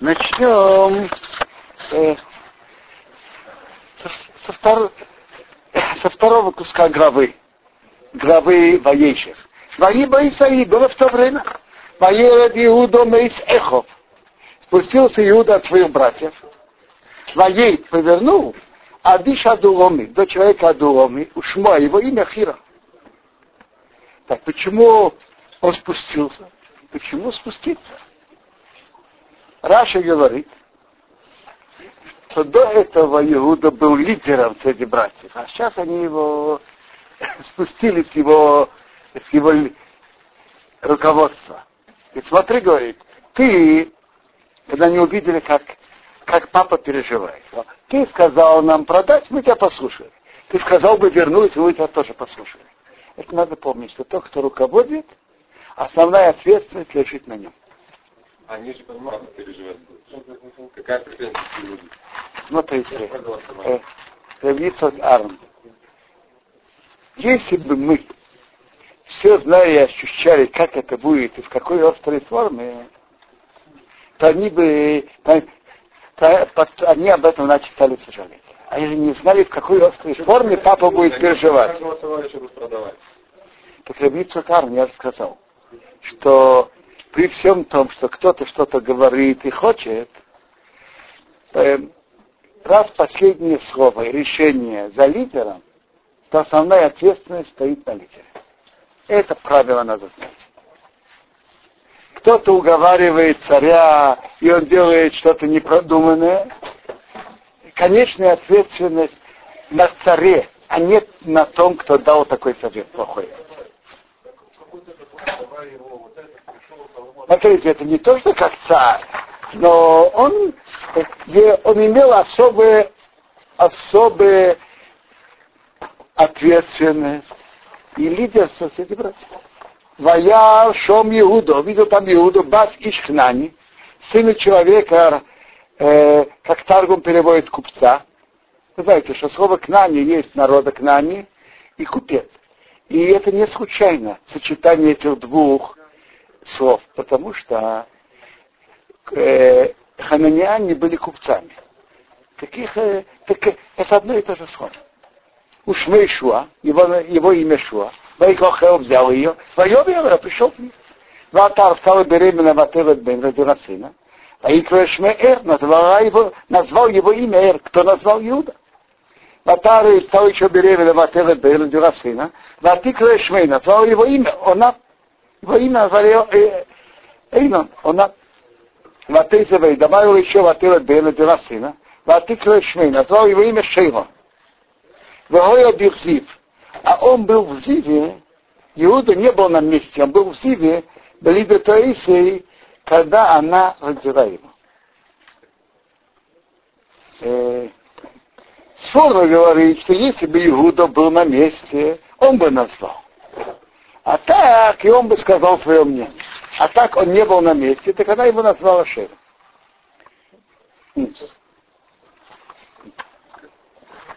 Начнем э, со, со, втор, со второго куска главы, главы Воейшев. Вои Боисаи было в то время. Воеред Иуда Мейс Эхов. Спустился Иуда от своих братьев. Воей повернул Адиш Адуломи, до человека Адуломи, у Шма, его имя Хира. Так почему он спустился? Почему спуститься? Раша говорит, что до этого Иуда был лидером среди братьев, а сейчас они его спустили с его, с его руководства. И смотри, говорит, ты, когда не увидели, как, как папа переживает, ты сказал нам продать, мы тебя послушали. Ты сказал бы вернуть, мы тебя тоже послушали. Это надо помнить, что тот, кто руководит, основная ответственность лежит на нем. Они же понимают, переживают. Какая претензия к люди? Смотрите, э, Равицот Арн. Если бы мы все знали и ощущали, как это будет и в какой острой форме, то они бы, то, то, они об этом начали стали сожалеть. Они же не знали, в какой острой форме папа будет переживать. Так Равицот Арн я рассказал, что при всем том, что кто-то что-то говорит и хочет, э, раз последнее слово и решение за лидером, то основная ответственность стоит на лидере. Это правило надо знать. Кто-то уговаривает царя, и он делает что-то непродуманное. Конечная ответственность на царе, а не на том, кто дал такой совет плохой. Смотрите, это не то, что как царь, но он, он имел особые, особые ответственность и лидерство среди братьев. Ваял Шом Иуду, видел там Иуду, Бас Ишхнани, сына человека, э, как Таргум переводит купца. Вы знаете, что слово Кнани есть народа Кнани и купец. И это не случайно, сочетание этих двух слов, потому что э, хананиане были купцами. Таких, э, так, это одно и то же слово. У Шуа, его, его имя Шуа, Вайкохел взял ее, Вайобер пришел к ней. Ватар стала беременна Вателет Бен, родила сына. Вайкра Шмеэр, назвал его, назвал его имя Эр, кто назвал Иуда. Ватар стал еще беременна Вателет Бен, родила сына. Ватикра Шмей, назвал его имя, она его имя Эйнон. Она Ватейзевей добавил еще Ватила Бена дела сына. Ватикла Шмей, назвал его имя Шейла. Вагоя Бирзив. А он был в Зиве, Иуда не был на месте, он был в Зиве, Белида Таисии, когда она родила его. Э, Сфорно говорит, что если бы Иуда был на месте, он бы назвал. А так, и он бы сказал свое мнение. А так он не был на месте, так она его назвала Шева.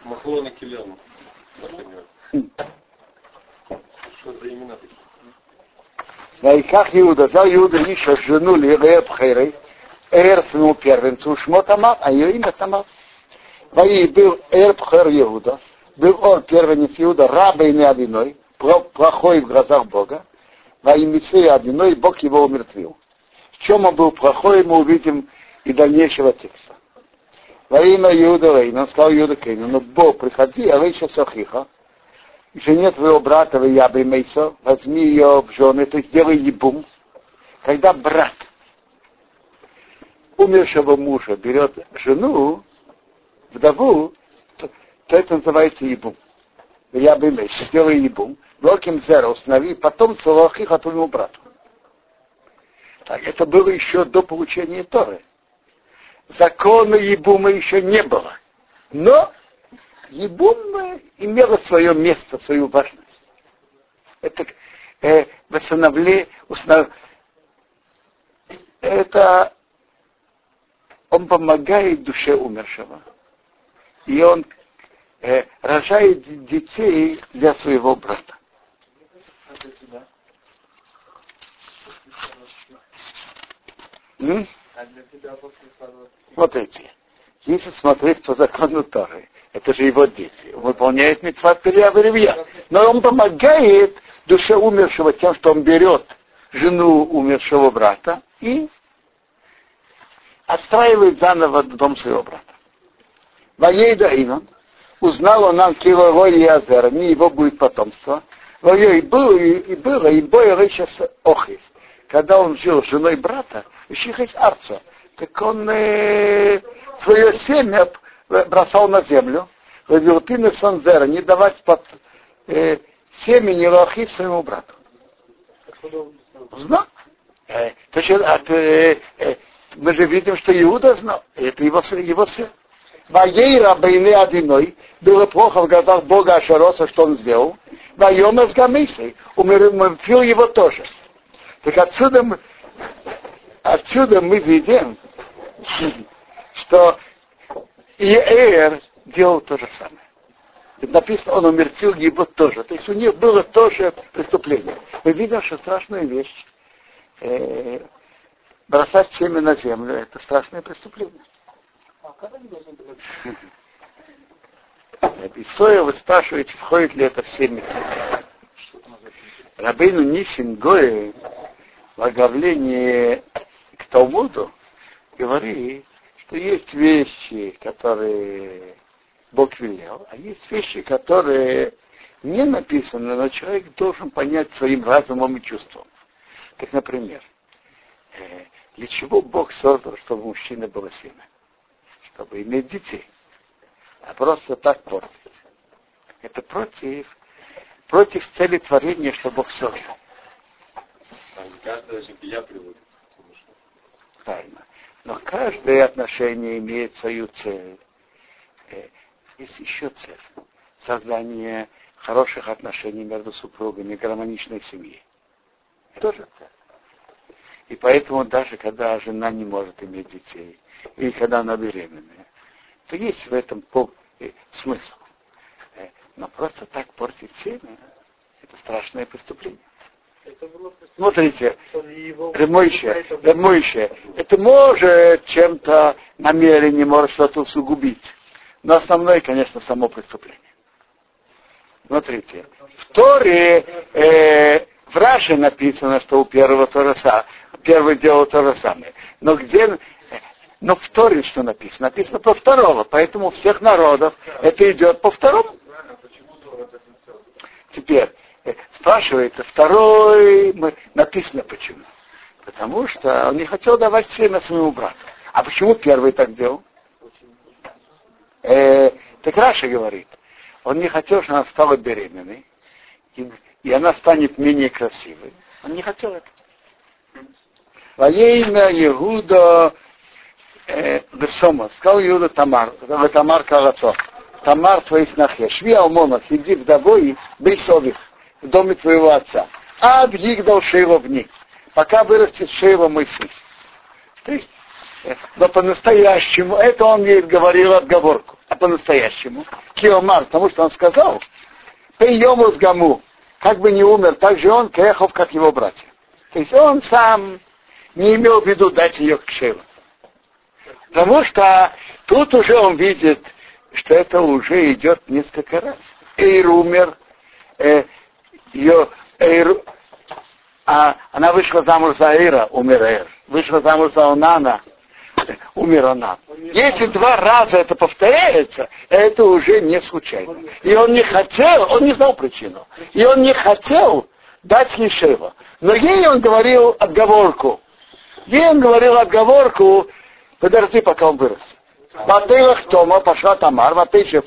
Махлона Килем. Что за имена такие? Вайках Иуда, взял Иуда еще жену Лирея Пхерей, Эр своему первенцу, Шмо Тамар, а ее имя Тамар. Ваи был Эр Пхер Иуда, был он первенец Иуда, раба и неодиной, плохой в глазах Бога, во имя одиной Бог его умертвил. В чем он был плохой, мы увидим и дальнейшего текста. Во имя Иуда Рейн, он сказал Иуда Кейну, ну Бог, приходи, а Рейша Сохиха, жене твоего брата в Ябы Мейса, возьми ее в жены, то есть сделай ебум. Когда брат умершего мужа берет жену, вдову, то, то это называется ебум. Я бы меч, сделай ебум. Локим Зера установи потомство Лохиха твоему брату. Так, это было еще до получения Торы. Закона Ебума еще не было. Но Ебума имела свое место, свою важность. Это э, восстановление, установ... это он помогает душе умершего. И он э, рожает детей для своего брата. М? Смотрите, если смотреть по закону Торы, это же его дети. Он выполняет митцват Перья Но он помогает душе умершего тем, что он берет жену умершего брата и отстраивает заново дом своего брата. Воей Даинон, узнал он нам Киловой и Азер, не его будет потомство. Воей было и было, и боя сейчас Охив. Когда он жил с женой брата, Ищихать Арца, так он э, свое семя бросал на землю, Вавилтины Санзера, не давать под э, семени Лохи своему брату. Знал. Э, то, что, от, э, э, мы же видим, что Иуда знал. Это его, его сын. Ваейра Бейне Одиной было плохо в глазах Бога Ашароса, что он сделал. Вайома с Гамисой умертвил его тоже. Так отсюда мы, отсюда мы видим, что Иэр делал то же самое. И написано, он умертвил его тоже. То есть у них было тоже преступление. Мы видим, что страшная вещь. Э, бросать семя на землю – это страшное преступление. Исоя, вы спрашиваете, входит ли это в семя. Рабейну Нисин Гои в оглавлении к Талмуду говорит, что есть вещи, которые Бог велел, а есть вещи, которые не написаны, но человек должен понять своим разумом и чувством. Как, например, э, для чего Бог создал, чтобы у мужчины было семя? Чтобы иметь детей. А просто так портить. Это против, против цели творения, что Бог создал. Каждая семья приводит. Правильно. Но каждое отношение имеет свою цель. Э, есть еще цель. Создание хороших отношений между супругами, гармоничной семьи. Это тоже цель. И поэтому даже когда жена не может иметь детей, или когда она беременная, то есть в этом э, смысл. Э, но просто так портить семя, это страшное преступление. Смотрите, Ремойше, Ремойше, это может чем-то намерение, может что-то усугубить. Но основное, конечно, само преступление. Смотрите, в Торе, э, в Раше написано, что у первого Тороса, первый делал то же самое. Но где, но в Торе что написано? Написано по второго, поэтому всех народов это идет по второму. Теперь, э, спрашивает, второй, написано почему. Потому что он не хотел давать семя своему брату. А почему первый так делал? Э, так Раша говорит, он не хотел, чтобы она стала беременной, и, и она станет менее красивой. Он не хотел это. Воейна Иуда Бесома, сказал Иуда Тамар, Тамар Калацо, Тамар твоей снахе, шви Алмона, сиди вдовой Брисових, в доме твоего отца. А Абьигдал Шейло в них, пока вырастет Шейло мой сын. То есть но по-настоящему, это он ей говорил отговорку, а по-настоящему, Киомар, потому что он сказал, Пейому с Гаму, как бы не умер, так же он Кехов, как его братья. То есть он сам не имел в виду дать ее к Шейлу. Потому что тут уже он видит, что это уже идет несколько раз. Эйр умер, э, ее Эйр, а она вышла замуж за Эйра, умер Эйр. Вышла замуж за Онана, умер она. Если два раза это повторяется, это уже не случайно. И он не хотел, он не знал причину. И он не хотел дать ей Шева. Но ей он говорил отговорку. Ей он говорил отговорку, подожди, пока он вырос. Ватейлах Тома пошла Тамар, Ватейшев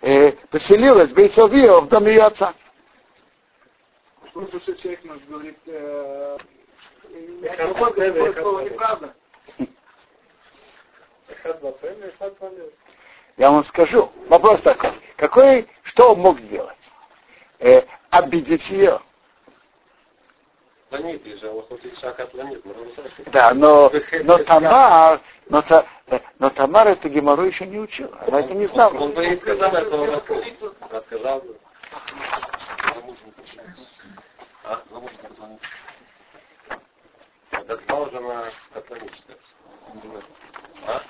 э, поселилась в Бейсовио в доме ее отца. человек э, неправда. Я вам скажу. Вопрос такой. Какой, что он мог сделать? Э, обидеть ее. Да, но, но Тамар, но, но Тамар это Гемору еще не учил. Она это не знала. Он бы ей сказал, это он рассказал. так мало же на. А?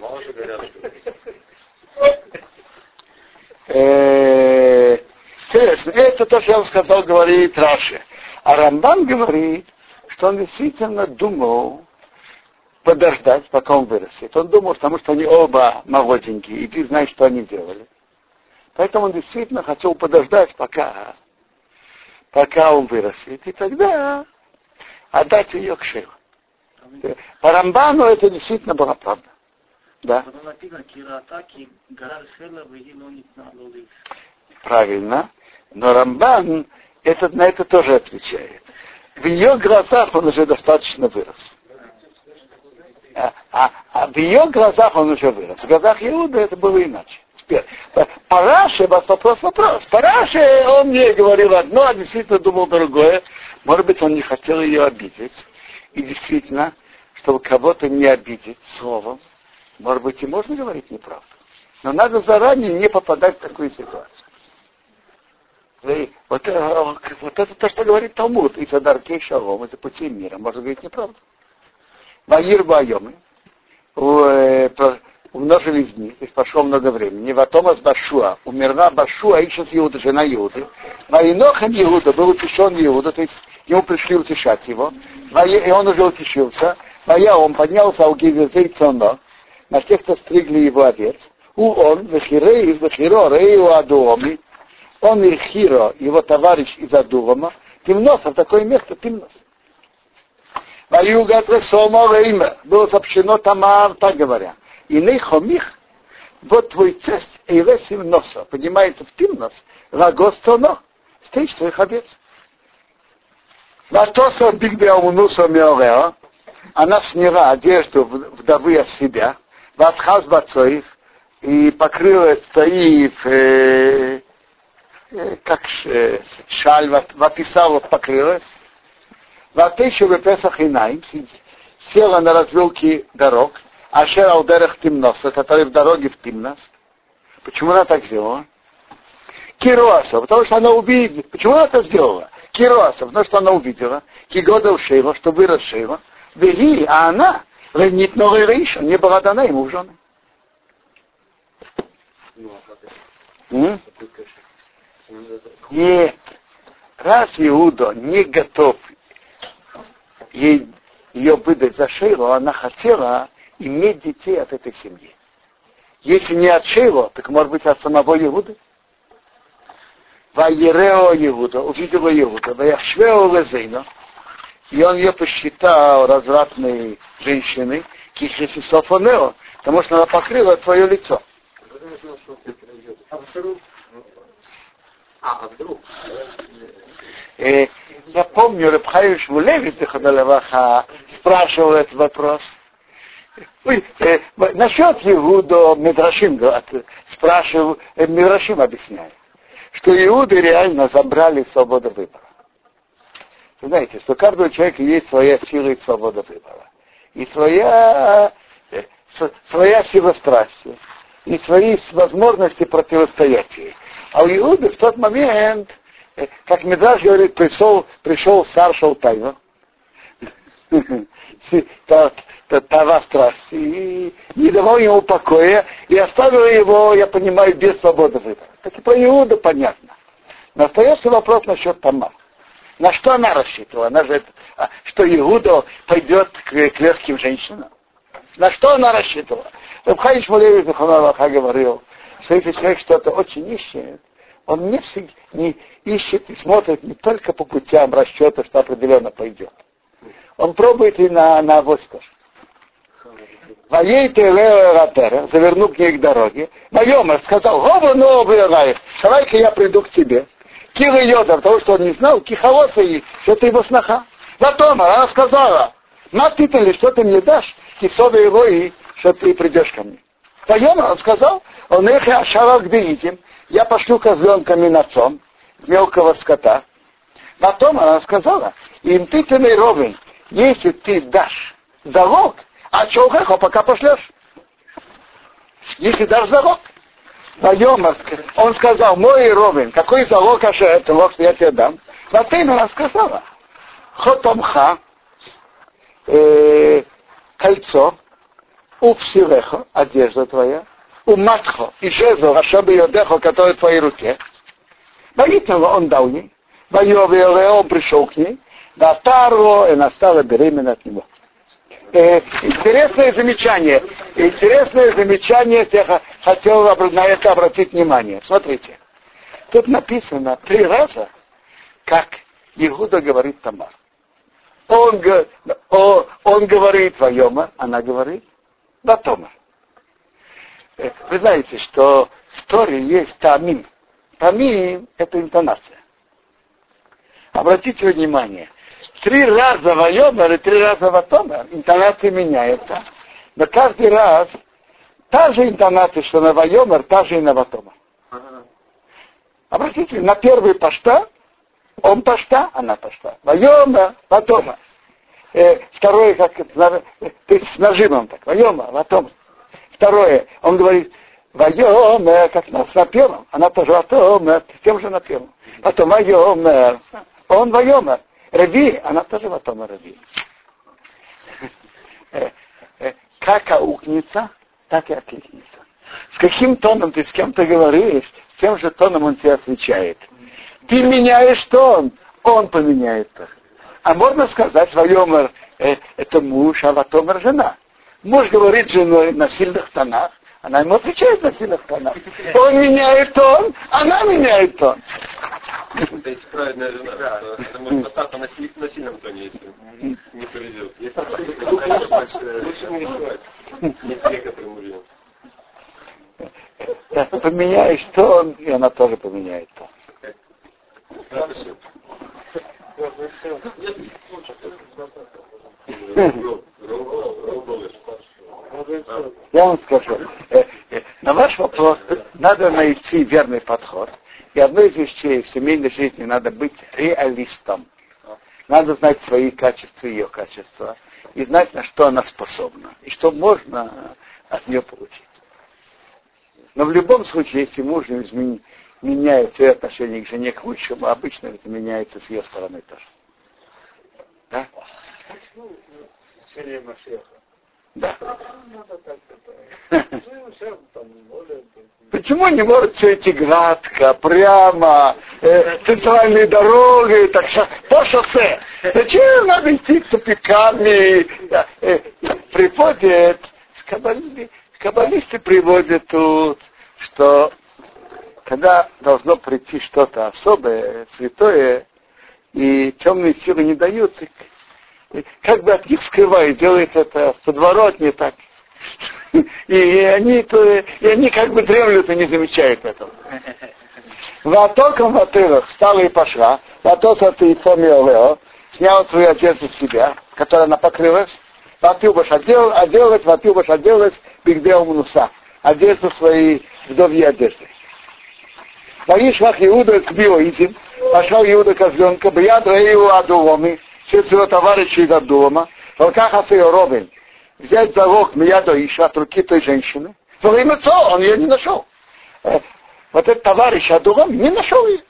Мало же говорят. Э, интересно, это то, что я вам сказал, говорит Раши. А Рамбан говорит, что он действительно думал подождать, пока он вырастет. Он думал, потому что они оба молоденькие, иди знай, что они делали. Поэтому он действительно хотел подождать, пока, пока он вырастет, и тогда отдать ее к Шейлу. По Рамбану это действительно была правда. Да. Правильно. Но Рамбан этот, на это тоже отвечает. В ее глазах он уже достаточно вырос. А, а, а в ее глазах он уже вырос. В глазах Иуда это было иначе. Теперь, Параше, вопрос, вопрос. Параше, он мне говорил одно, а действительно думал другое. Может быть, он не хотел ее обидеть. И действительно, чтобы кого-то не обидеть словом, может быть, и можно говорить неправду. Но надо заранее не попадать в такую ситуацию. И вот, э, вот это то, что говорит Талмуд, из Адаркей Шалом, из пути мира, может говорить неправду. Ваир Байомы, э, умножились дни, то есть прошло много времени. Ватомас Башуа, умерла Башуа, еще с Иуда, жена Иуды. Ваинохам Иуда, был утешен Иуда, то есть ему пришли утешать его, и он уже утешился. Вая он поднялся у Гивезей Цоно, на тех, кто стригли его овец. У он, Вехирей, Вехиро, Рею Адуоми, он и Хиро, его товарищ из Адулама, Тимноса, в такое место Тимнос. Ваюгат Ресомо Рейма, было сообщено Тамар, так говоря. И Нейхомих, вот твой тесть Эйвесим Носа, поднимается в Тимнос, Лагостоно, стричь своих овец. Ватоса Бигбеаумунуса Меорео, она сняла одежду вдовы от себя, Ватхаз Бацоев, и покрыла стоит э, э, как э, шаль, ваписала, покрылась. Ватейшу в Песах Инайм, села на развилке дорог, а Ашер Алдерах Тимноса, который в дороге в Тимнос. Почему она так сделала? Кироаса, потому что она увидела. Почему она это сделала? Кироаса, потому что она увидела. Кигода Шейва, что вырос Шейва. Веги, а она, Ленит Новый Рейша, не была дана ему в жены. Нет. Раз Иуда не готов ей, ее выдать за Шейлу, она хотела иметь детей от этой семьи. Если не от Шейлу, так может быть от самого Иуды. Ваерео Иуда, увидела Иуда, Ваяшвео Лезейно, и он ее посчитал развратной женщиной, Кихисисофонео, потому что она покрыла свое лицо. А, вдруг? Э, я помню, Рабхаю Шмулевич Дехадалеваха спрашивал этот вопрос. Ой, э, насчет Иуда Медрашим спрашивал, э, Медрашим объясняет, что Иуды реально забрали свободу выбора. Вы знаете, что у каждого человека есть своя сила и свобода выбора. И своя, э, своя сила страсти. И свои возможности противостоять ей. А у Иуды в тот момент, э, как Медраж говорит, пришел, пришел старший тайну, Тава страсти, и не давал ему покоя, и оставил его, я понимаю, без свободы выбора. Так и про Иуда понятно. Но остается вопрос насчет Тамар. На что она рассчитывала? Она же, а, что Иуда пойдет к, к легким женщинам. На что она рассчитывала? Рабхай Шмулевич Мухаммад говорил, что если человек что-то очень ищет, он не, всегда, не ищет и смотрит не только по путям расчета, что определенно пойдет. Он пробует и на, на авось тоже. Воей Телео завернул к ней к дороге. Майомер сказал, Гова новый давай-ка я приду к тебе. Кила Йода, потому что он не знал, Кихаоса и ты его сноха. Потом она сказала, на ты ли, что ты мне дашь, кисове его и что ты придешь ко мне. Поем, он сказал, он их ашарал где видим, я пошлю козленками нацом, мелкого скота. Потом она сказала, им ты ты ровен, если ты дашь залог, а что пока пошлешь? Если дашь залог. Вайомар, он сказал, мой Ровен, какой залог этого, что я тебе дам? Ватейна сказала, хотомха, э, кольцо, у псирехо, одежда твоя, у матхо, и жезл, ашаби йодехо, который в твоей руке. Воитного он дал ей, воеве он пришел к ней, да Таро, и она стала беременна от него. Э, интересное замечание. Интересное замечание, я хотел на это обратить внимание. Смотрите. Тут написано три раза, как Иуда говорит Тамар. Он, он, он говорит Вайома, она говорит Батома. Э, вы знаете, что в Торе есть Тамим. Тамим – это интонация. Обратите внимание, три раза Вайомер и три раза Ватомер, интонация меняется, но каждый раз та же интонация, что на Вайомер, та же и на Ватомер. Обратите, на первый пашта, он пашта, она пашта. Вайома, Ватома. Э, второе, как то есть с нажимом так, Вайома, Ватома. Второе, он говорит, Вайома, как на, на первом, она тоже Ватома, тем же на первом. Потом Вайома, он Вайома. Раби, она тоже потом Раби. Э, э, как аукнется, так и окликнется. С каким тоном ты с кем-то говоришь, с тем же тоном он тебе отвечает. Ты меняешь тон, он поменяет тон. А можно сказать, Вайомер э, это муж, а Ватомер жена. Муж говорит женой на сильных тонах, она ему отвечает на сильных тонах. Он меняет тон, она меняет тон. Это есть праведная жена. Это может остаться на, на сильном тоне, если не повезет. Если лучше не рисовать. Не с некоторым мужьям. Да, поменяешь тон, и она тоже поменяет тон. Я вам скажу, э, э, на ваш вопрос надо найти верный подход. И одной из вещей в семейной жизни надо быть реалистом. Надо знать свои качества и ее качества. И знать, на что она способна. И что можно от нее получить. Но в любом случае, если муж меняет свои отношения к жене к лучшему, обычно это меняется с ее стороны тоже. Да? Да. Почему не может все идти гладко, прямо, э, центральной дорогой, так что по шоссе? Зачем надо идти тупиками? Э, э, приводят, каббали, каббалисты приводят тут, что когда должно прийти что-то особое, святое, и темные силы не дают, как бы от них скрывает, делает это в подворотне так. И, и, они, то, и они как бы дремлют и не замечают этого. Ватоком ватырах встала и пошла, ватоса ты Олео, сняла свою одежду с себя, которая она покрылась, ватюбаш одел, оделась, ватюбаш оделась, бигдеу мнуса, одежду своей вдовьей одежды. Ваишвах Иуда к Биоизим, пошел Иуда козленка, бияд Раиу Адуломи, через его товарищей до дома, Волках Робин, взять залог Мияда Иша от руки той женщины, во время он ее не нашел. Вот этот товарищ Адулом не нашел ее.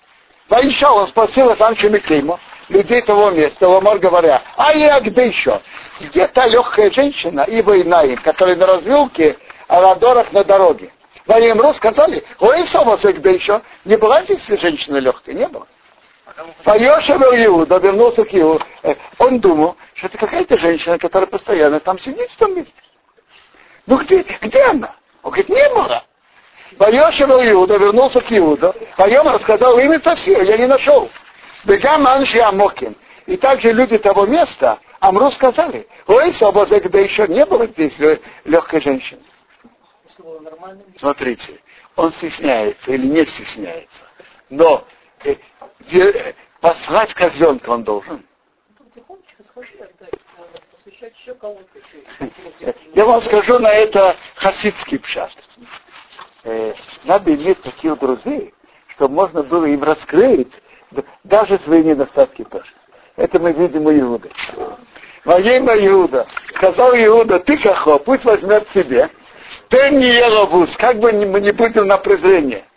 Ваиша он спросил там Шемиклейма, людей того места, Ламар говоря, а я где еще? Где та легкая женщина, Ива Инаим, которая на развилке, а на дорог на дороге. Ваимру сказали, ой, Сомаса где еще? Не была здесь женщина легкая? Не было. Поешевел Иуда, вернулся к Иуду. Э, он думал, что это какая-то женщина, которая постоянно там сидит в том месте. Ну где, где она? Он говорит, не было. Поешевел Иуда, вернулся к Иуду. Поем рассказал имя Цасир, я не нашел. Бегам Анши Амокин. И также люди того места, Амру сказали, ой, Собозе, когда еще не было здесь легкой женщины. Смотрите, он стесняется или не стесняется. Но послать козленка он должен. Я вам скажу на это хасидский пшат. Э, надо иметь таких друзей, чтобы можно было им раскрыть даже свои недостатки тоже. Это мы видим у Иуды. Во имя Иуда. Сказал Иуда, ты кахо, пусть возьмет себе. Тен не еловус, как бы мы не были напряжение. То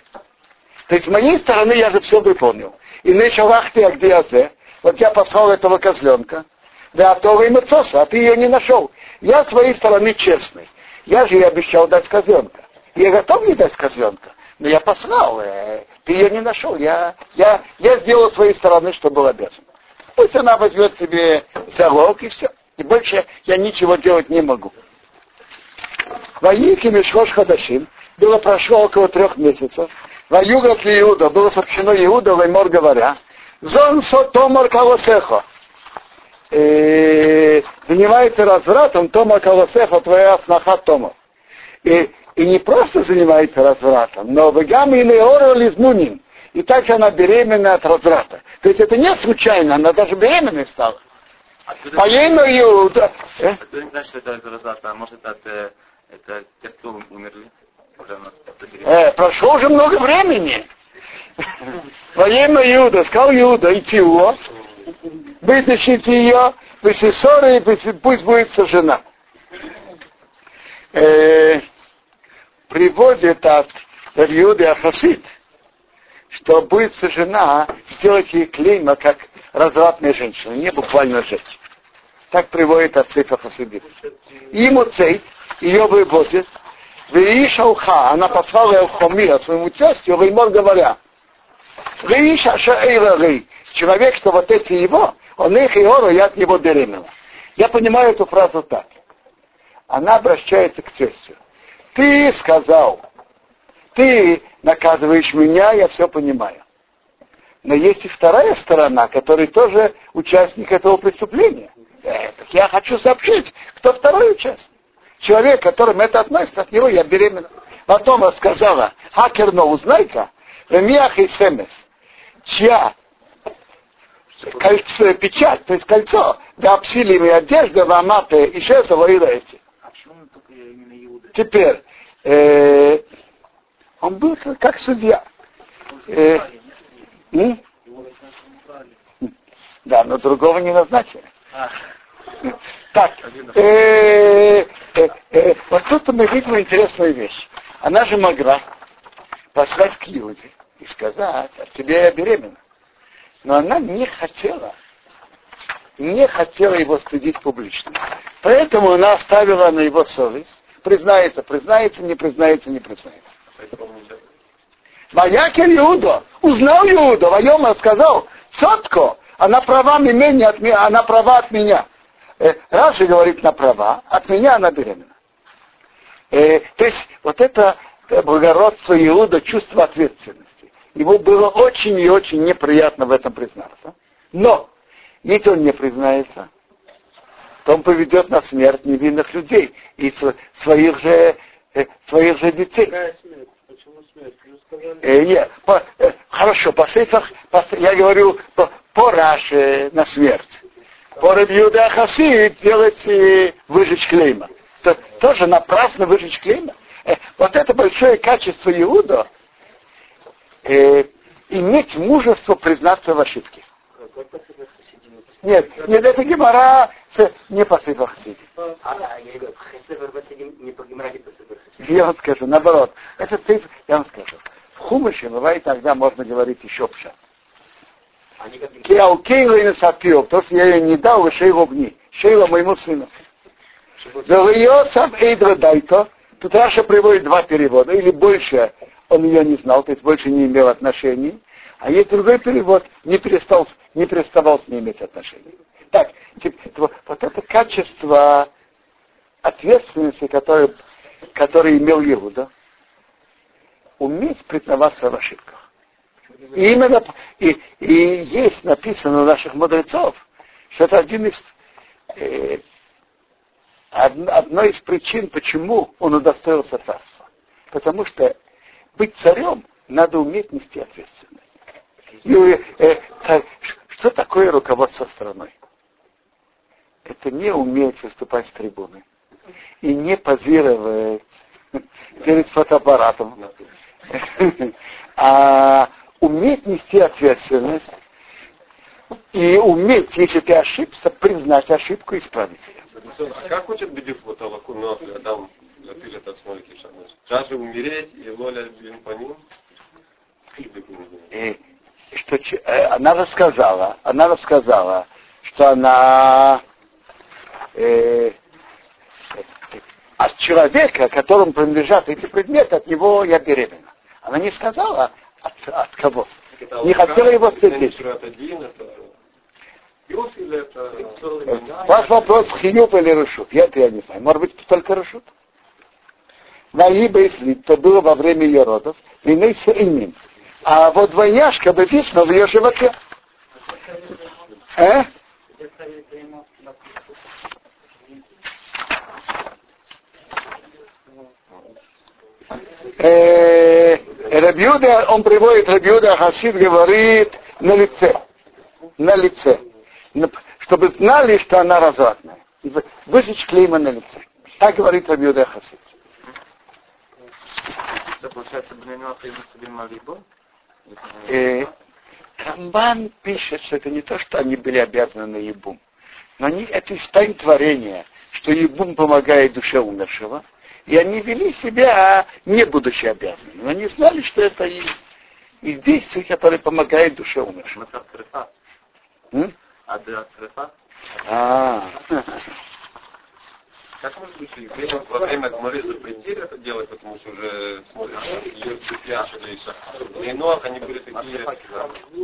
есть с моей стороны я же все выполнил. И начал ахты, а где я Вот я послал этого козленка. Да, то вы а ты ее не нашел. Я с своей стороны честный. Я же ей обещал дать козленка. Я готов не дать козленка. Но я послал, э, ты ее не нашел. Я, я, я сделал с своей стороны, что был обязан. Пусть она возьмет себе залог и все. И больше я ничего делать не могу. Ваики Мешхош Хадашим было прошло около трех месяцев. Ваюгат ли Иуда, было сообщено Иуда, Ваймор говоря, Зон Сотомар Калосехо. Занимается развратом Тома Калосехо, твоя сноха Тома. И, и не просто занимается развратом, но Вегам или Ору Лизнунин. И также она беременна от разврата. То есть это не случайно, она даже беременной стала. Поену Иуда. Это не значит, что это разврат, а может это, это те, кто умерли. Э, прошло уже много времени. Военно Иуда, сказал Иуда, идти его, вытащите ее, ссоры, и пусть будет сожжена. Э, приводит от Иуды Ахасид, что будет сожжена, сделать ей клейма, как развратная женщина, не буквально жить. Так приводит от Хасидит. И ему Цейф ее выводит, Веиша уха, она послала Элхомира своему тестю, Реймор говоря, Веиша шаэйра рей, человек, что вот эти его, он их и ору, я от него беременна. Я понимаю эту фразу так. Она обращается к тестю. Ты сказал, ты наказываешь меня, я все понимаю. Но есть и вторая сторона, которая тоже участник этого преступления. Э, я хочу сообщить, кто второй участник человек, которым это относится, от него я беременна. Потом сказала, хакерно, узнай-ка, Ремиах и Семес, чья кольцо, печать, то есть кольцо, да обсилими одежда, ваматы, и шеса эти. А Теперь, э, он был как судья. Э, да, но другого не назначили. Так, э, э, э, вот тут мы видим интересную вещь. Она же могла послать к Юде и сказать, от тебя я беременна. Но она не хотела, не хотела его стыдить публично. Поэтому она оставила на его совесть. Признается, признается, не признается, не признается. Ваякер Иуда, узнал Иуда, Вайома сказал, Сотко, она права меня, от меня, она права от меня. Э, Раши говорит на права, от меня она беременна. Э, то есть вот это благородство Иуда, чувство ответственности. Ему было очень и очень неприятно в этом признаться. Но, если он не признается, то он поведет на смерть невинных людей и своих же, э, своих же детей. Э, нет, по, э, хорошо, по сейфах, по, я говорю по, по Раше на смерть по Рабиуда Хасид делать э, выжечь клейма. То, тоже напрасно выжечь клейма. Э, вот это большое качество Иуда э, иметь мужество признаться в ошибке. Нет, нет, это Гемора не по Сефер Хасидим. Я вам скажу, наоборот. Это цифр, я вам скажу. В Хумыше бывает иногда можно говорить еще пшат. Киалкейла и насапил, то, что я ее не дал, Шейла гни. Шейла моему сыну. Завьется Эйдра Дайто. Тут Раша приводит два перевода, или больше он ее не знал, то есть больше не имел отношений. А есть другой перевод, не перестал, не переставал с ней иметь отношения. Так, вот это качество ответственности, которое, которое имел Иуда, уметь признаваться в ошибках. И именно и, и есть написано у наших мудрецов, что это один из э, одной из причин, почему он удостоился царства. Потому что быть царем надо уметь нести ответственность. И, э, э, что такое руководство страной? Это не уметь выступать с трибуны и не позировать перед фотоаппаратом, а уметь нести ответственность и уметь, если ты ошибся, признать ошибку и исправить ее. А как учат бедюк вот Алакунов, там Латыля Тацмолики Шамаш. Даже умереть и воля по ним. И что э, она рассказала, она рассказала, что она э, от человека, которому принадлежат эти предметы, от него я беременна. Она не сказала от, от кого. Не хотела его встретить. Ваш вопрос, хинюп или решут? Я это я не знаю. Может быть, только решут? Ваиба если то было во время ее родов, с именем. А вот двойняшка написано в ее животе. Э? Э, Рабиуда, он приводит Рабиуда, Хасид говорит на лице. На лице. Чтобы знали, что она развратная. Выжечь клейма на лице. Так говорит Рабиуда Хасид. Получается Бненуах и Рамбан пишет, что это не то, что они были обязаны на Ебум, но они, это из тайн творения, что Ебум помогает душе умершего, и они вели себя, не будучи обязанными. Но они знали, что это из, из действий, которые помогают душе умершего. А. Как может быть, евреям во время Гмары запретили это делать, потому что уже смотрят, ее пяшили и Ноах, они были такие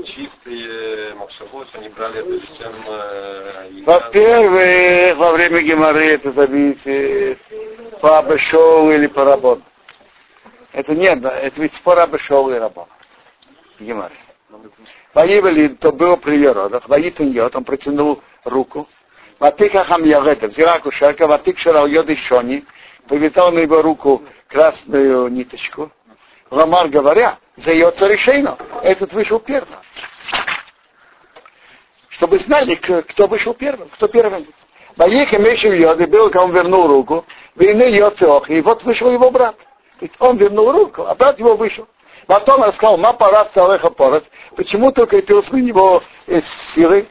чистые макшавот, они брали это всем... Э, Во-первых, во время Геморы это зависит по Абешоу или по Рабон. Это нет, это ведь спор Абешоу и Рабон. Геморы. Воевали, то было при ее родах, воитан он протянул руку, Ватыка Хамьявета, взяла кушарка, Ватык Шарал Йоды Шони, повязал на его руку красную ниточку. Ламар говоря, за ее решено, этот вышел первым. Чтобы знали, кто вышел первым, кто первым. Ваеха Мешев Йоды был, он вернул руку, войны Йоцеох, и вот вышел его брат. Ведь он вернул руку, а брат его вышел. Потом он сказал, ма пора целых порос. Почему только ты на него силы?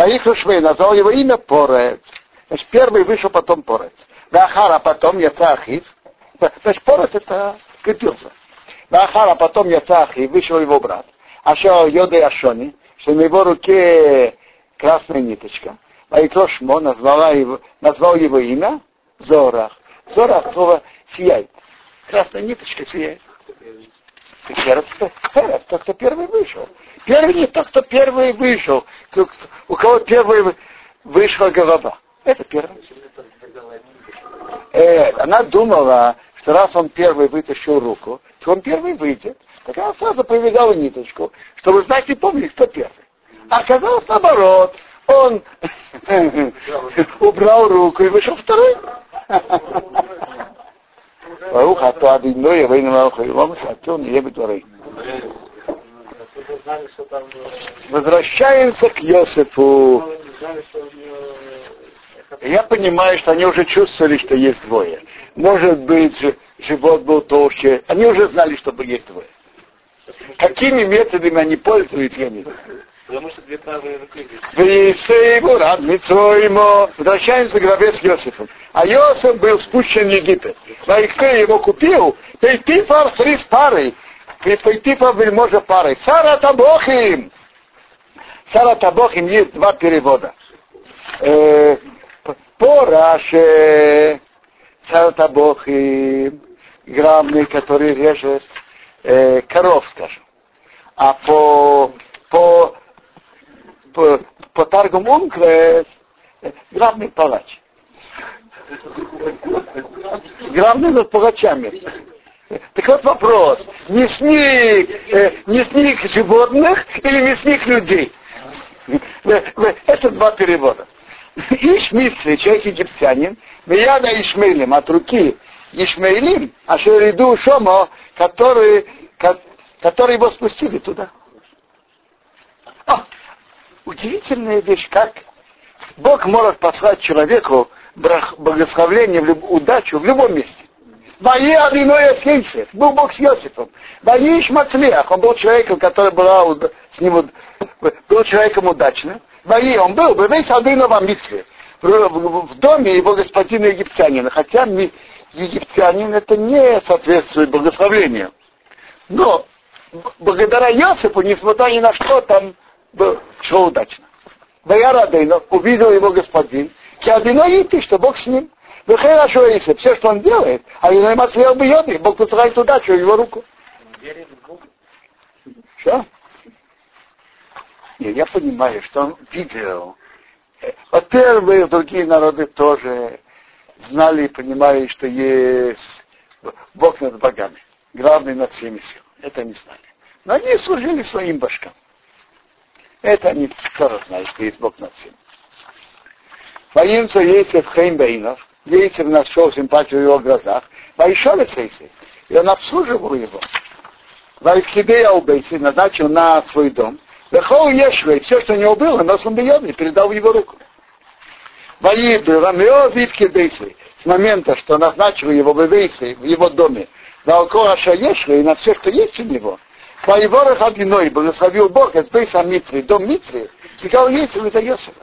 Ваиху Швей назвал его имя Порец. Значит, первый вышел, потом Порец. Вахара потом Яца Ахив. Значит, Порец это крепился. Вахара потом Яца Ахив, вышел его брат. А что Йоды Ашони, что на его руке красная ниточка. Ваикро Шмо назвала его, назвал его имя Зорах. Зорах слово сияет. Красная ниточка сияет. Херов, Херов, кто первый вышел. Первый не тот, кто первый вышел. У кого первый вышла голова. Это первый. Э, она думала, что раз он первый вытащил руку, то он первый выйдет. Так она сразу повидала ниточку, чтобы знать и помнить, кто первый. А оказалось наоборот. Он убрал руку и вышел второй. ברוך אתה אדינוי יבינו מלכו Возвращаемся к Йосифу. Я понимаю, что они уже чувствовали, что есть двое. Может быть, живот был толще. Они уже знали, что есть двое. Какими методами они пользуются, я не знаю. Потому что две правые руки. Возвращаемся к гробе с Йосифом. А Йосиф был спущен в Египет. А кто его купил? Ты ты фарфрис парой пары. Пейтифар вельможа пары. Сара Табохим. Сара Табохим есть два перевода. Э, по Сара Табохим, граммный, который режет э, коров, скажем. А по, по по, по Таргум Ункрес главный палач. Главный над палачами. Так вот вопрос, мясник, э, мясник животных или мясник людей? Это два перевода. Иш человек египтянин, Мияда Ишмейлим, от руки Ишмейлим, а Шериду Шомо, который, который его спустили туда. О, удивительная вещь, как Бог может послать человеку благословление, удачу в любом месте. Вои Авиноя Сейсев, был Бог с Иосифом. Вои Ишмацлиах, он был человеком, который был с ним, был человеком удачным. Вои, он был, вы весь Адынова Митве, в доме его господина египтянина, хотя египтянин это не соответствует благословению. Но благодаря Йосифу, несмотря ни на что, там шло удачно. Баярадейно увидел его господин, Киадино Ити, что Бог с ним. Вы хорошо если все, что он делает, а Иной Мацлео бьет, Бог посылает удачу в его руку. Что? Нет, я понимаю, что он видел. Во-первых, другие народы тоже знали и понимали, что есть Бог над богами, главный над всеми силами. Это они знали. Но они служили своим башкам. Это они тоже знают, что есть Бог над всем. Воинцу Ейцев Хейм Бейнов, Ейцев нашел симпатию в его глазах, Вайшоле Сейси, и он обслуживал его. Вайхидея Убейси назначил на свой дом. Вехол Ешвей, все, что у него было, но и передал в его руку. Ваиду, Рамеоз Ивкидейси, с момента, что назначил его в в его доме, на Алкораша Ешвей, и на все, что есть у него, Воеворах Адиной благословил Бог из Бейса Митри, дом Митри, сказал Ейцев это Йосифа.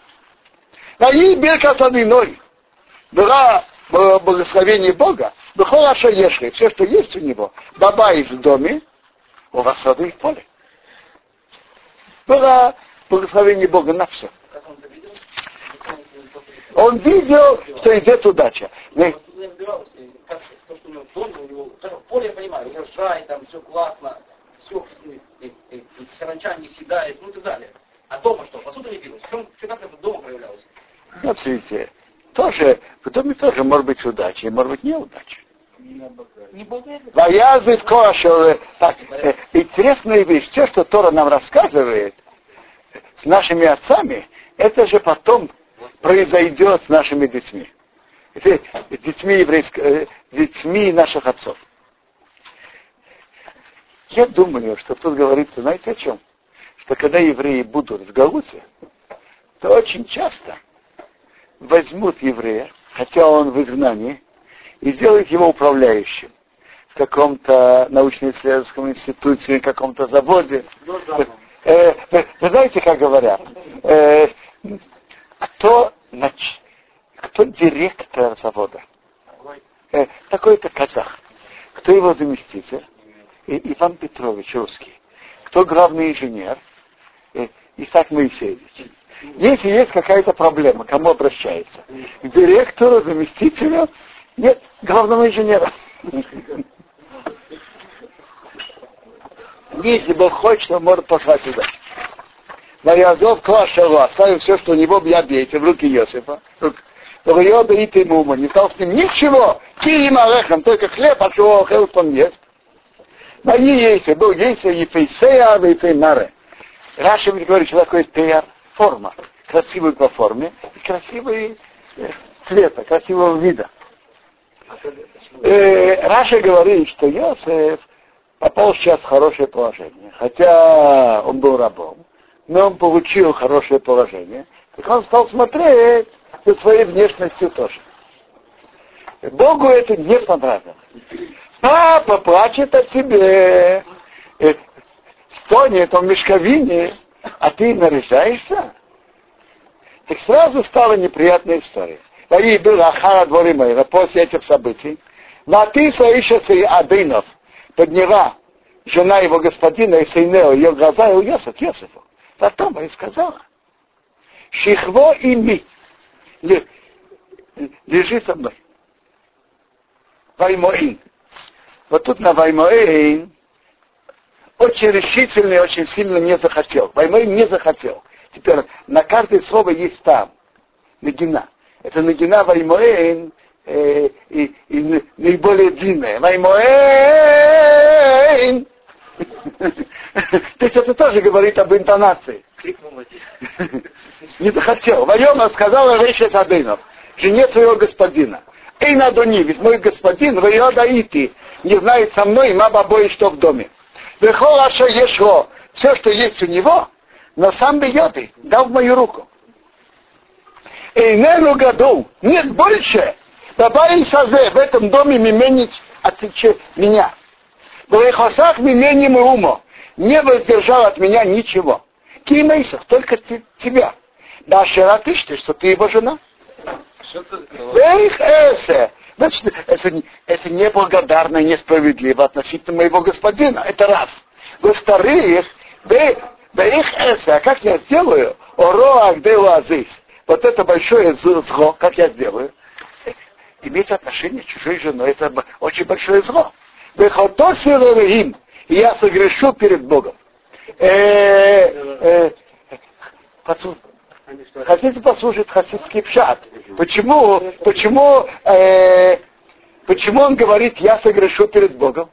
А ей Беркат Адиной была благословение Бога, Бехолаша Ешли, все, что есть у него, баба из в доме, у вас сады и поле. Было благословение Бога на все. Он видел, что идет удача. Поле, я понимаю, урожай, там все классно, все, и саранча не съедает, ну и так далее. А дома что? Посуда не билась? В чем, как это дома проявлялось? Вот видите, тоже, в доме тоже может быть удача, и может быть неудача. Ваязы в кошер. Так, э, интересная вещь, все, что Тора нам рассказывает с нашими отцами, это же потом произойдет с нашими детьми. Детьми, еврейск... Э, детьми наших отцов. Я думаю, что тут говорится, знаете о чем? Что когда евреи будут в Галуте, то очень часто возьмут еврея, хотя он в изгнании, и сделают его управляющим в каком-то научно-исследовательском институте, в каком-то заводе. Ну, э, вы, вы знаете, как говорят, э, кто, нач, кто директор завода? Э, такой-то казах. Кто его заместитель? Иван Петрович русский. Кто главный инженер? Э, Исаак Моисеевич. Если есть какая-то проблема, кому обращается? К директору, заместителю? Нет, главному инженеру. Если Бог хочет, он может послать туда. Ваязов Клашева, оставив все, что у него я бейте в руки Иосифа. Йода и Тимума, не стал с ним ничего. Киим Алехам, только хлеб, а чего он ест. Мои есть, был есть Ефейсея, Ефеймаре. Раша говорит, что такое теяр, форма. Красивый по форме и красивый э, цвета, красивого вида. Э, Раша говорит, что Йосеф попал сейчас в хорошее положение. Хотя он был рабом, но он получил хорошее положение. Так он стал смотреть за своей внешностью тоже. Богу это не понравилось. Папа плачет о тебе. Э, стонет он в мешковине, а ты наряжаешься? Так сразу стала неприятная история. Ваи был Ахара Дворимайра после этих событий. Ватиса ищется и Адынов, подняла жена его господина и Сейнео, ее глаза и у Йосиф, Йосифу. Потом и сказала, Шихво и ми, лежи со мной. Ваймоин, вот тут на Ваймоэйн очень решительно и очень сильно не захотел. Ваймоэйн не захотел. Теперь на каждое слово есть там. Нагина. Это Нагина Ваймоэйн э, и, и наиболее длинная. Ваймоэйн. То есть это тоже говорит об интонации. Не захотел. Вайома сказала Рейша Садынов, жене своего господина. Эй, Надони, ведь мой господин, Ити, не знает со мной, ма бабой, что в доме. Вехолаша ешло, все, что есть у него, но сам бьет дал в мою руку. Эй, нену году, нет больше, Бабай Сазе, в этом доме мименить отличие меня. В Эхосах мимени умо, не воздержал от меня ничего. Кимейсах, только тебя. Да, ты что ты его жена. Вейх эсе, Значит, это, это неблагодарно и несправедливо относительно моего господина. Это раз. Во-вторых, да их эсэ, а как я сделаю? Ороа где азис. Вот это большое зло, как я сделаю? Иметь отношение с чужой женой, это очень большое зло. Им, и я согрешу перед Богом. Э, э, Хотите послушать хасидский пшат? Почему, почему, э, почему он говорит, я согрешу перед Богом?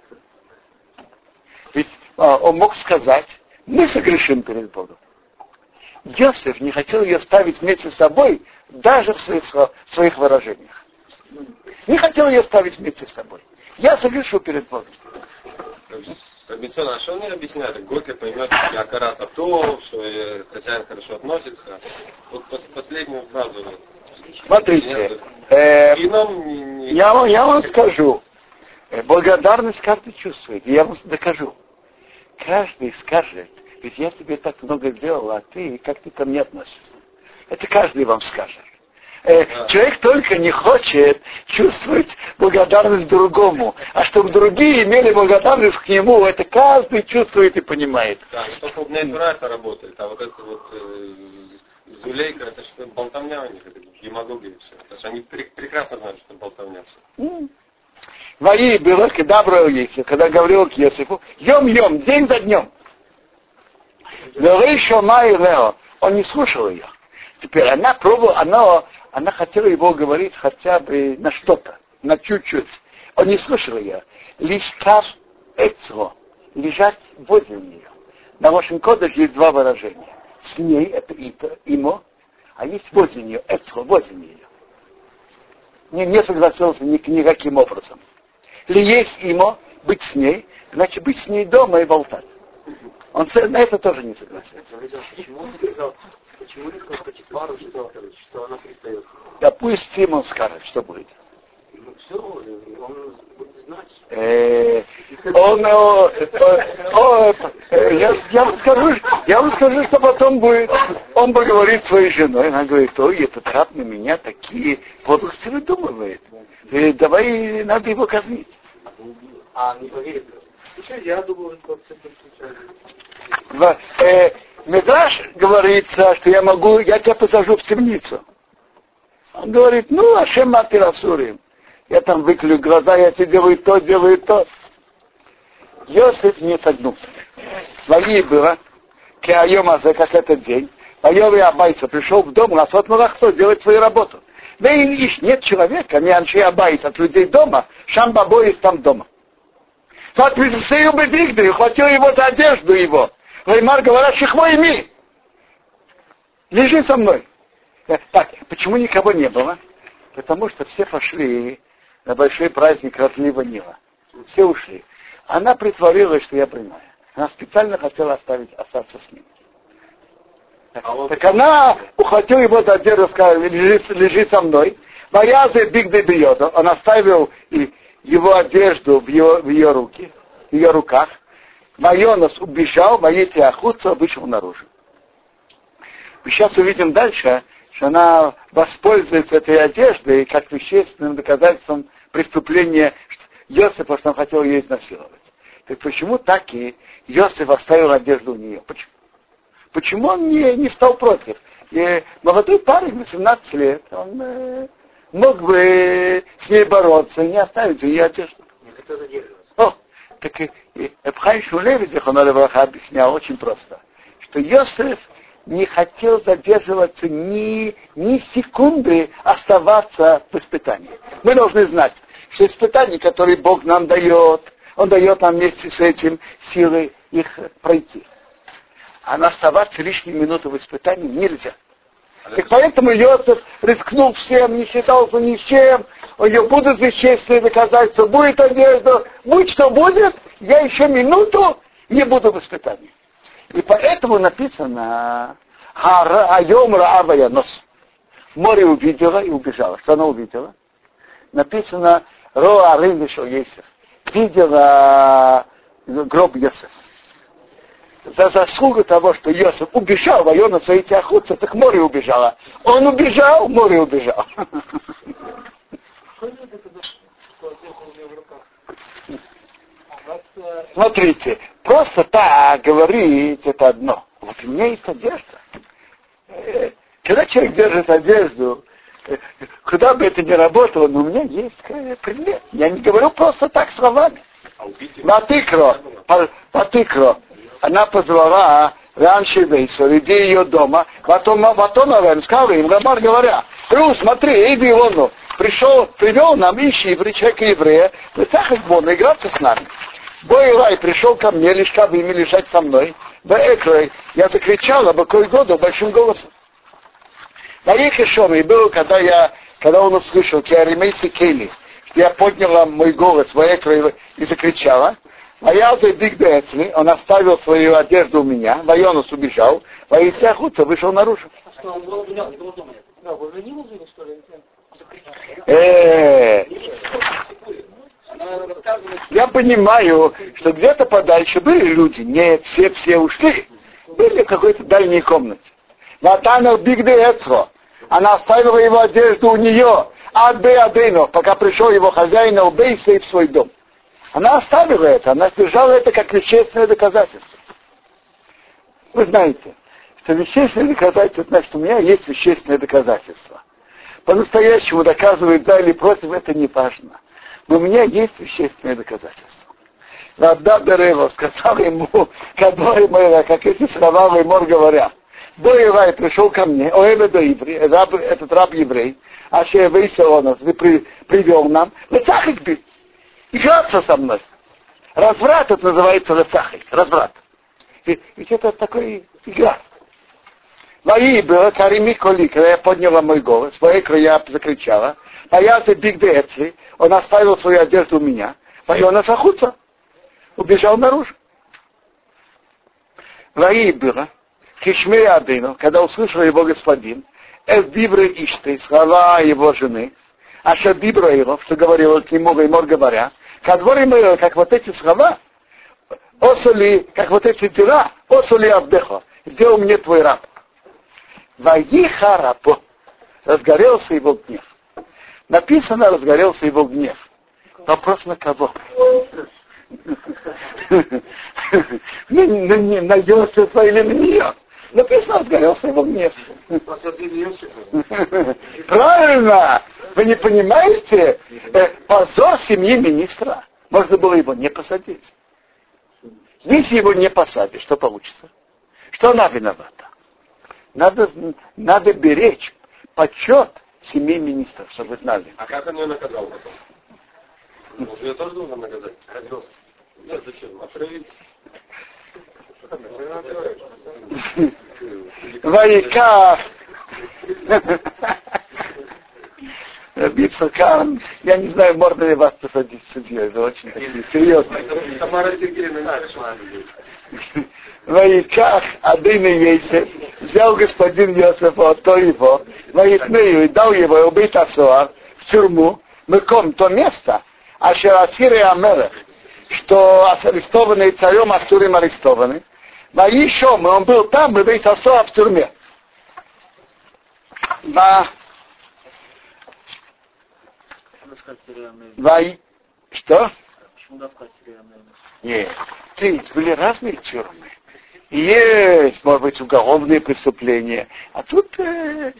Ведь а, он мог сказать, мы согрешим перед Богом. Йосиф не хотел ее ставить вместе с собой, даже в своих, своих выражениях. Не хотел ее ставить вместе с собой. Я согрешу перед Богом. Робинсон, а не объясняет? Горько поймет, что я карата то, что э, хозяин хорошо относится. Вот пос- последнюю фразу. Смотрите, э, не, не- я, вам- я вам скажу, э, благодарность каждый чувствует, я вам докажу. Каждый скажет, ведь я тебе так много сделал, а ты, как ты ко мне относишься? Это каждый вам скажет. Э. Человек только не хочет чувствовать благодарность другому, а чтобы другие имели благодарность к нему, это каждый чувствует и понимает. Да, не только у меня Тура это работает, а вот это вот э, Зулейка, это что болтовня у них, это демагогия и все. Потому что они пре- прекрасно знают, что это болтовня все. Мои было, когда брал Есиф, когда говорил к Есифу, ем-ем, день за днем. Но еще Май Лео, он не слушал ее. Теперь она пробовала, она, она хотела его говорить хотя бы на что-то, на чуть-чуть. Он не слушал ее. Лишь кав эцло, лежать возле нее. На вашем кодексе есть два выражения. С ней, это имо, а есть возле нее, эцло, возле нее. Не, не согласился ни, никаким образом. Ли есть имо, быть с ней, значит быть с ней дома и болтать. Он с- на это тоже не согласился. Почему он сказал, почему не сказал Патифару, что, что она пристает? Допустим, он скажет, что будет. Ну все, он будет знать. Э, он, э, я, вам скажу, я вам скажу, что потом будет. Он бы говорит своей женой, она говорит, ой, этот раб на меня такие подлости выдумывает. Э, давай, надо его казнить. А не поверит. Я думаю, что э, Медраш говорится, что я могу, я тебя посажу в темницу. Он говорит, ну, Ашем Матирасурим. Я там выклю глаза, я тебе делаю то, делаю то. Йосиф не согнулся. Свои было, Кеайомазе, как этот день. Воевый Абайса пришел в дом, Ласот Малахто, делать свою работу. Да и нет человека, не Анши Абайс, от людей дома, Шамба Боис там дома. Вот Миссею Бедигды, хватил его за одежду его. Ваймар говорят, шихмой ми. Лежи со мной. Э, Так, почему никого не было? Потому что все пошли на большой праздник разлива Нила. Все ушли. Она притворилась, что я прямая. Она специально хотела оставить, остаться с ним. Так, А так она ухватила его за одежду, сказала, лежи, лежи со мной. Боязы биг де Он оставил и его одежду в ее, в ее руки, в ее руках. Майонос убежал, Маити Ахуца вышел наружу. Мы сейчас увидим дальше, что она воспользуется этой одеждой как вещественным доказательством преступления Йосифа, что он хотел ее изнасиловать. Так почему так и Йосиф оставил одежду у нее? Почему? Почему он не, не стал против? И молодой парень, 18 лет, он э, мог бы с ней бороться не оставить ее одежду. Задерживаться. О, так и, и Эбхай Шулевич, Браха, объяснял очень просто, что Йосеф не хотел задерживаться ни, ни секунды оставаться в испытании. Мы должны знать, что испытания, которые Бог нам дает, Он дает нам вместе с этим силы их пройти. А на оставаться лишнюю минуту в испытании нельзя. И поэтому Йосиф рискнул всем, не считался ни с чем. У него будут вещественные доказательства, будет одежда, будь что будет, я еще минуту не буду в испытании. И поэтому написано Айом Раавая нос. Море увидела и убежала. Что она увидела? Написано Роа вышел Есев. Видела гроб Йосифа за заслугу того, что Йосиф убежал, а на свои охотцы, так море убежало. Он убежал, море убежал. Смотрите, просто так говорить это одно. Вот у меня есть одежда. Э, Когда человек держит одежду, э, куда бы это ни работало, но у меня есть предмет. Я не говорю просто так словами. А убить их? Она позвала раньше Вейсу, людей ее дома, потом, Авен сказал им, Гамар говоря, Ру, смотри, иди вон, пришел, привел нам ищи человек еврея, притахать вон, играться с нами. Бой пришел ко мне, лишь как ими лежать со мной, в Экрой, я закричала бы кой году большим голосом. На Ехешом, и было, когда я, когда он услышал, Киаримейси Кейли, что я подняла мой голос в Экрой и закричала, я за Биг Децли, он оставил свою одежду у меня, Вайонус убежал, Ваисяхуца вышел наружу. А что, он был убежал, не было дома да, что ли? Э, рассказывает, Я понимаю, что где-то подальше были люди, не все все ушли, были в какой-то дальней комнате. Натана Биг Децро, она оставила его одежду у нее, Адбе Адейно, пока пришел его хозяин Убейса в свой дом. Она оставила это, она держала это как вещественное доказательство. Вы знаете, что вещественное доказательство, значит, у меня есть вещественное доказательство. По-настоящему доказывает да или против, это не важно. Но у меня есть вещественное доказательство. Рабда Дерево сказал ему, Кадой Мэра, как эти слова Мор говорят. Боевай пришел ко мне, Оэве до раб, этот раб еврей, а Шевейся он при, привел нам, Лецахик бит, играться со мной. Разврат это называется Лецахик, разврат. И- Ведь это такой игра. Было Карими Коли, когда я подняла мой голос, в экро я закричала, а я за Биг Децли, он оставил свою одежду у меня, а он Сахуца, убежал наружу. Ваи было, Кишмей Адыну, когда услышал его господин, Эс Дибры Ишты, слова его жены, Аша Дибра его, что говорил к нему, и мор говоря, мы, как вот эти слова, осоли, как вот эти дела, осоли Авдехо, сделал мне твой раб. Ваиха рабо, разгорелся его гнев. Написано, разгорелся его гнев. Вопрос на кого? на Йосифа или на нее? Написано, разгорелся его гнев. Правильно! Вы не понимаете? Э, позор семьи министра. Можно было его не посадить. Если его не посадить, что получится? Что она виновата? Надо, надо беречь почет семьи министров, чтобы вы знали. А как он ее наказал потом? Он же ее тоже должен наказать. Развелся. Нет, зачем? Отравить. Вайка. Бицакан, я не знаю, можно ли вас посадить судьей, это очень такие серьезные. Ваиках один Ейсев, взял господин Йосеф от то его, Ваитнею и дал его убить Асуар в тюрьму, Меком, то место, а Шерасир и Амелех, что арестованный царем Асурим арестованы, Ваишом, и он был там, убить Асуар в тюрьме. Ва, Вай, что? Нет. Есть, были разные тюрьмы. И Есть, может быть, уголовные преступления. А тут э,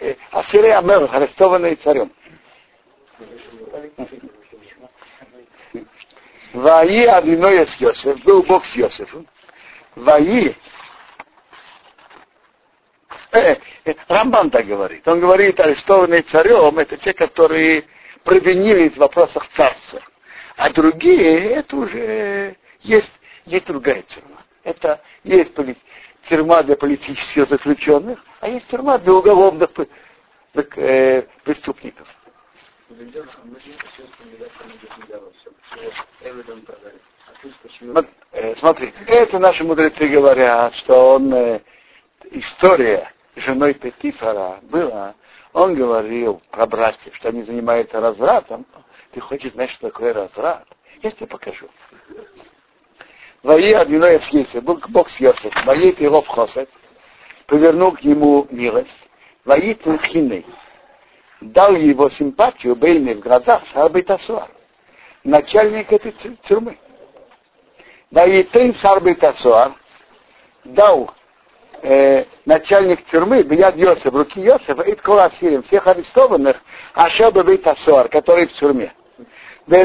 э, Асирия Амел, арестованный царем. Ваи Адиноя с Йосеф, был Бог с Йосефом. Ваи Э, э, Рамбан так говорит. Он говорит, арестованный царем, это те, которые провинились в вопросах царства. А другие, это уже есть, есть другая тюрьма. Это есть поли- тюрьма для политических заключенных, а есть тюрьма для уголовных так, э, преступников. Вот, э, смотрите, это наши мудрецы говорят, что он, э, история женой Петифора была, он говорил про братьев, что они занимаются развратом. Ты хочешь знать, что такое разврат? Я тебе покажу. Вои одиной с Бог, Бог с Йосиф, вои его в Хосет, повернул к нему милость, вои Тулхиной, дал его симпатию Бейне в глазах Сарбитасуар, начальник этой тюрьмы. Тейн Сарбитасуар дал э, начальник тюрьмы Бияд Йосеф, руки Йосефа, и Ткола всех арестованных, Ашаба Бейтасуар, которые в тюрьме.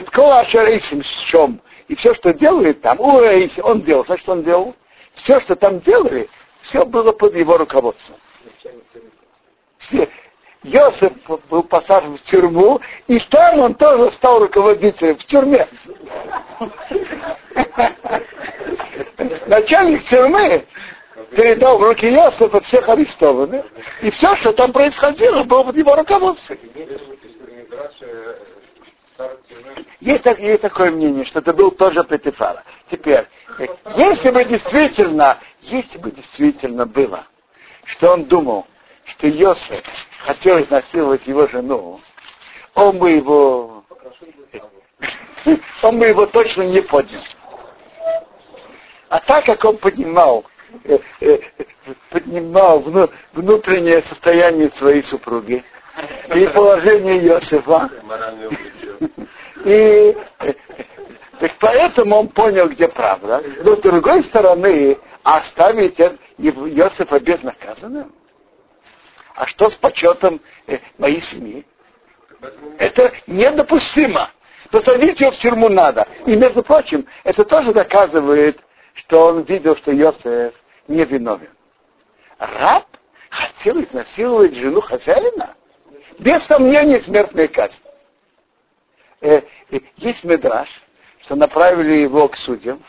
Ткола Ашарейсим с чем? И все, что делает там, он делал, значит, он делал. Все, что там делали, все было под его руководством. Все. Йосиф был посажен в тюрьму, и там он тоже стал руководителем в тюрьме. Начальник тюрьмы передал в руки Йосифа всех арестованных, и все, что там происходило, было под его руководством. Есть, есть такое мнение, что это был тоже Петифара. Теперь, если бы действительно, если бы действительно было, что он думал, что Йосеф хотел изнасиловать его жену, он бы его, он бы его точно не поднял. А так как он поднимал, э, э, поднимал внутреннее состояние своей супруги и положение Йосифа, и так поэтому он понял, где правда. Но с другой стороны, оставить Иосифа безнаказанным? А что с почетом э, моей семьи? Это недопустимо. Посадить его в тюрьму надо. И, между прочим, это тоже доказывает, что он видел, что Йосеф не виновен. Раб хотел изнасиловать жену хозяина? Без сомнения, смертная казнь. Э, есть медраж, что направили его к судьям.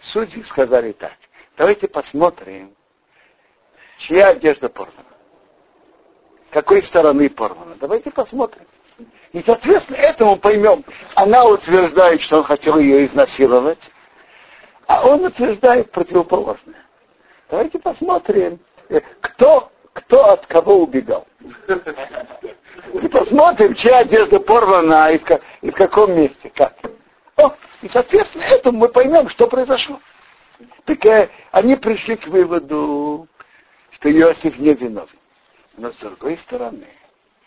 Судьи сказали так, давайте посмотрим, чья одежда порвана. Какой стороны порвана. Давайте посмотрим. И, соответственно, этому поймем. Она утверждает, что он хотел ее изнасиловать, а он утверждает противоположное. Давайте посмотрим, э, кто, кто от кого убегал. И посмотрим, чья одежда порвана и в, и в каком месте, как. О, и, соответственно, этому мы поймем, что произошло. Так э, они пришли к выводу, что Иосиф не виновен. Но с другой стороны,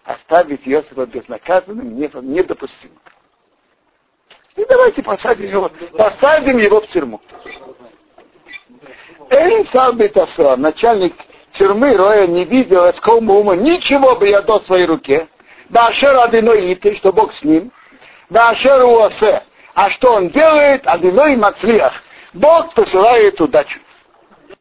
оставить Иосифа безнаказанным недопустимо. И давайте посадим его, посадим его в тюрьму. Эйн Сабитаса, начальник тюрьмы Роя, не видел от ума ничего бы я до своей руке. Башер Адиноиты, что Бог с ним. Башер Уосе, а что он делает? Адиной Мацлиах. Бог посылает удачу.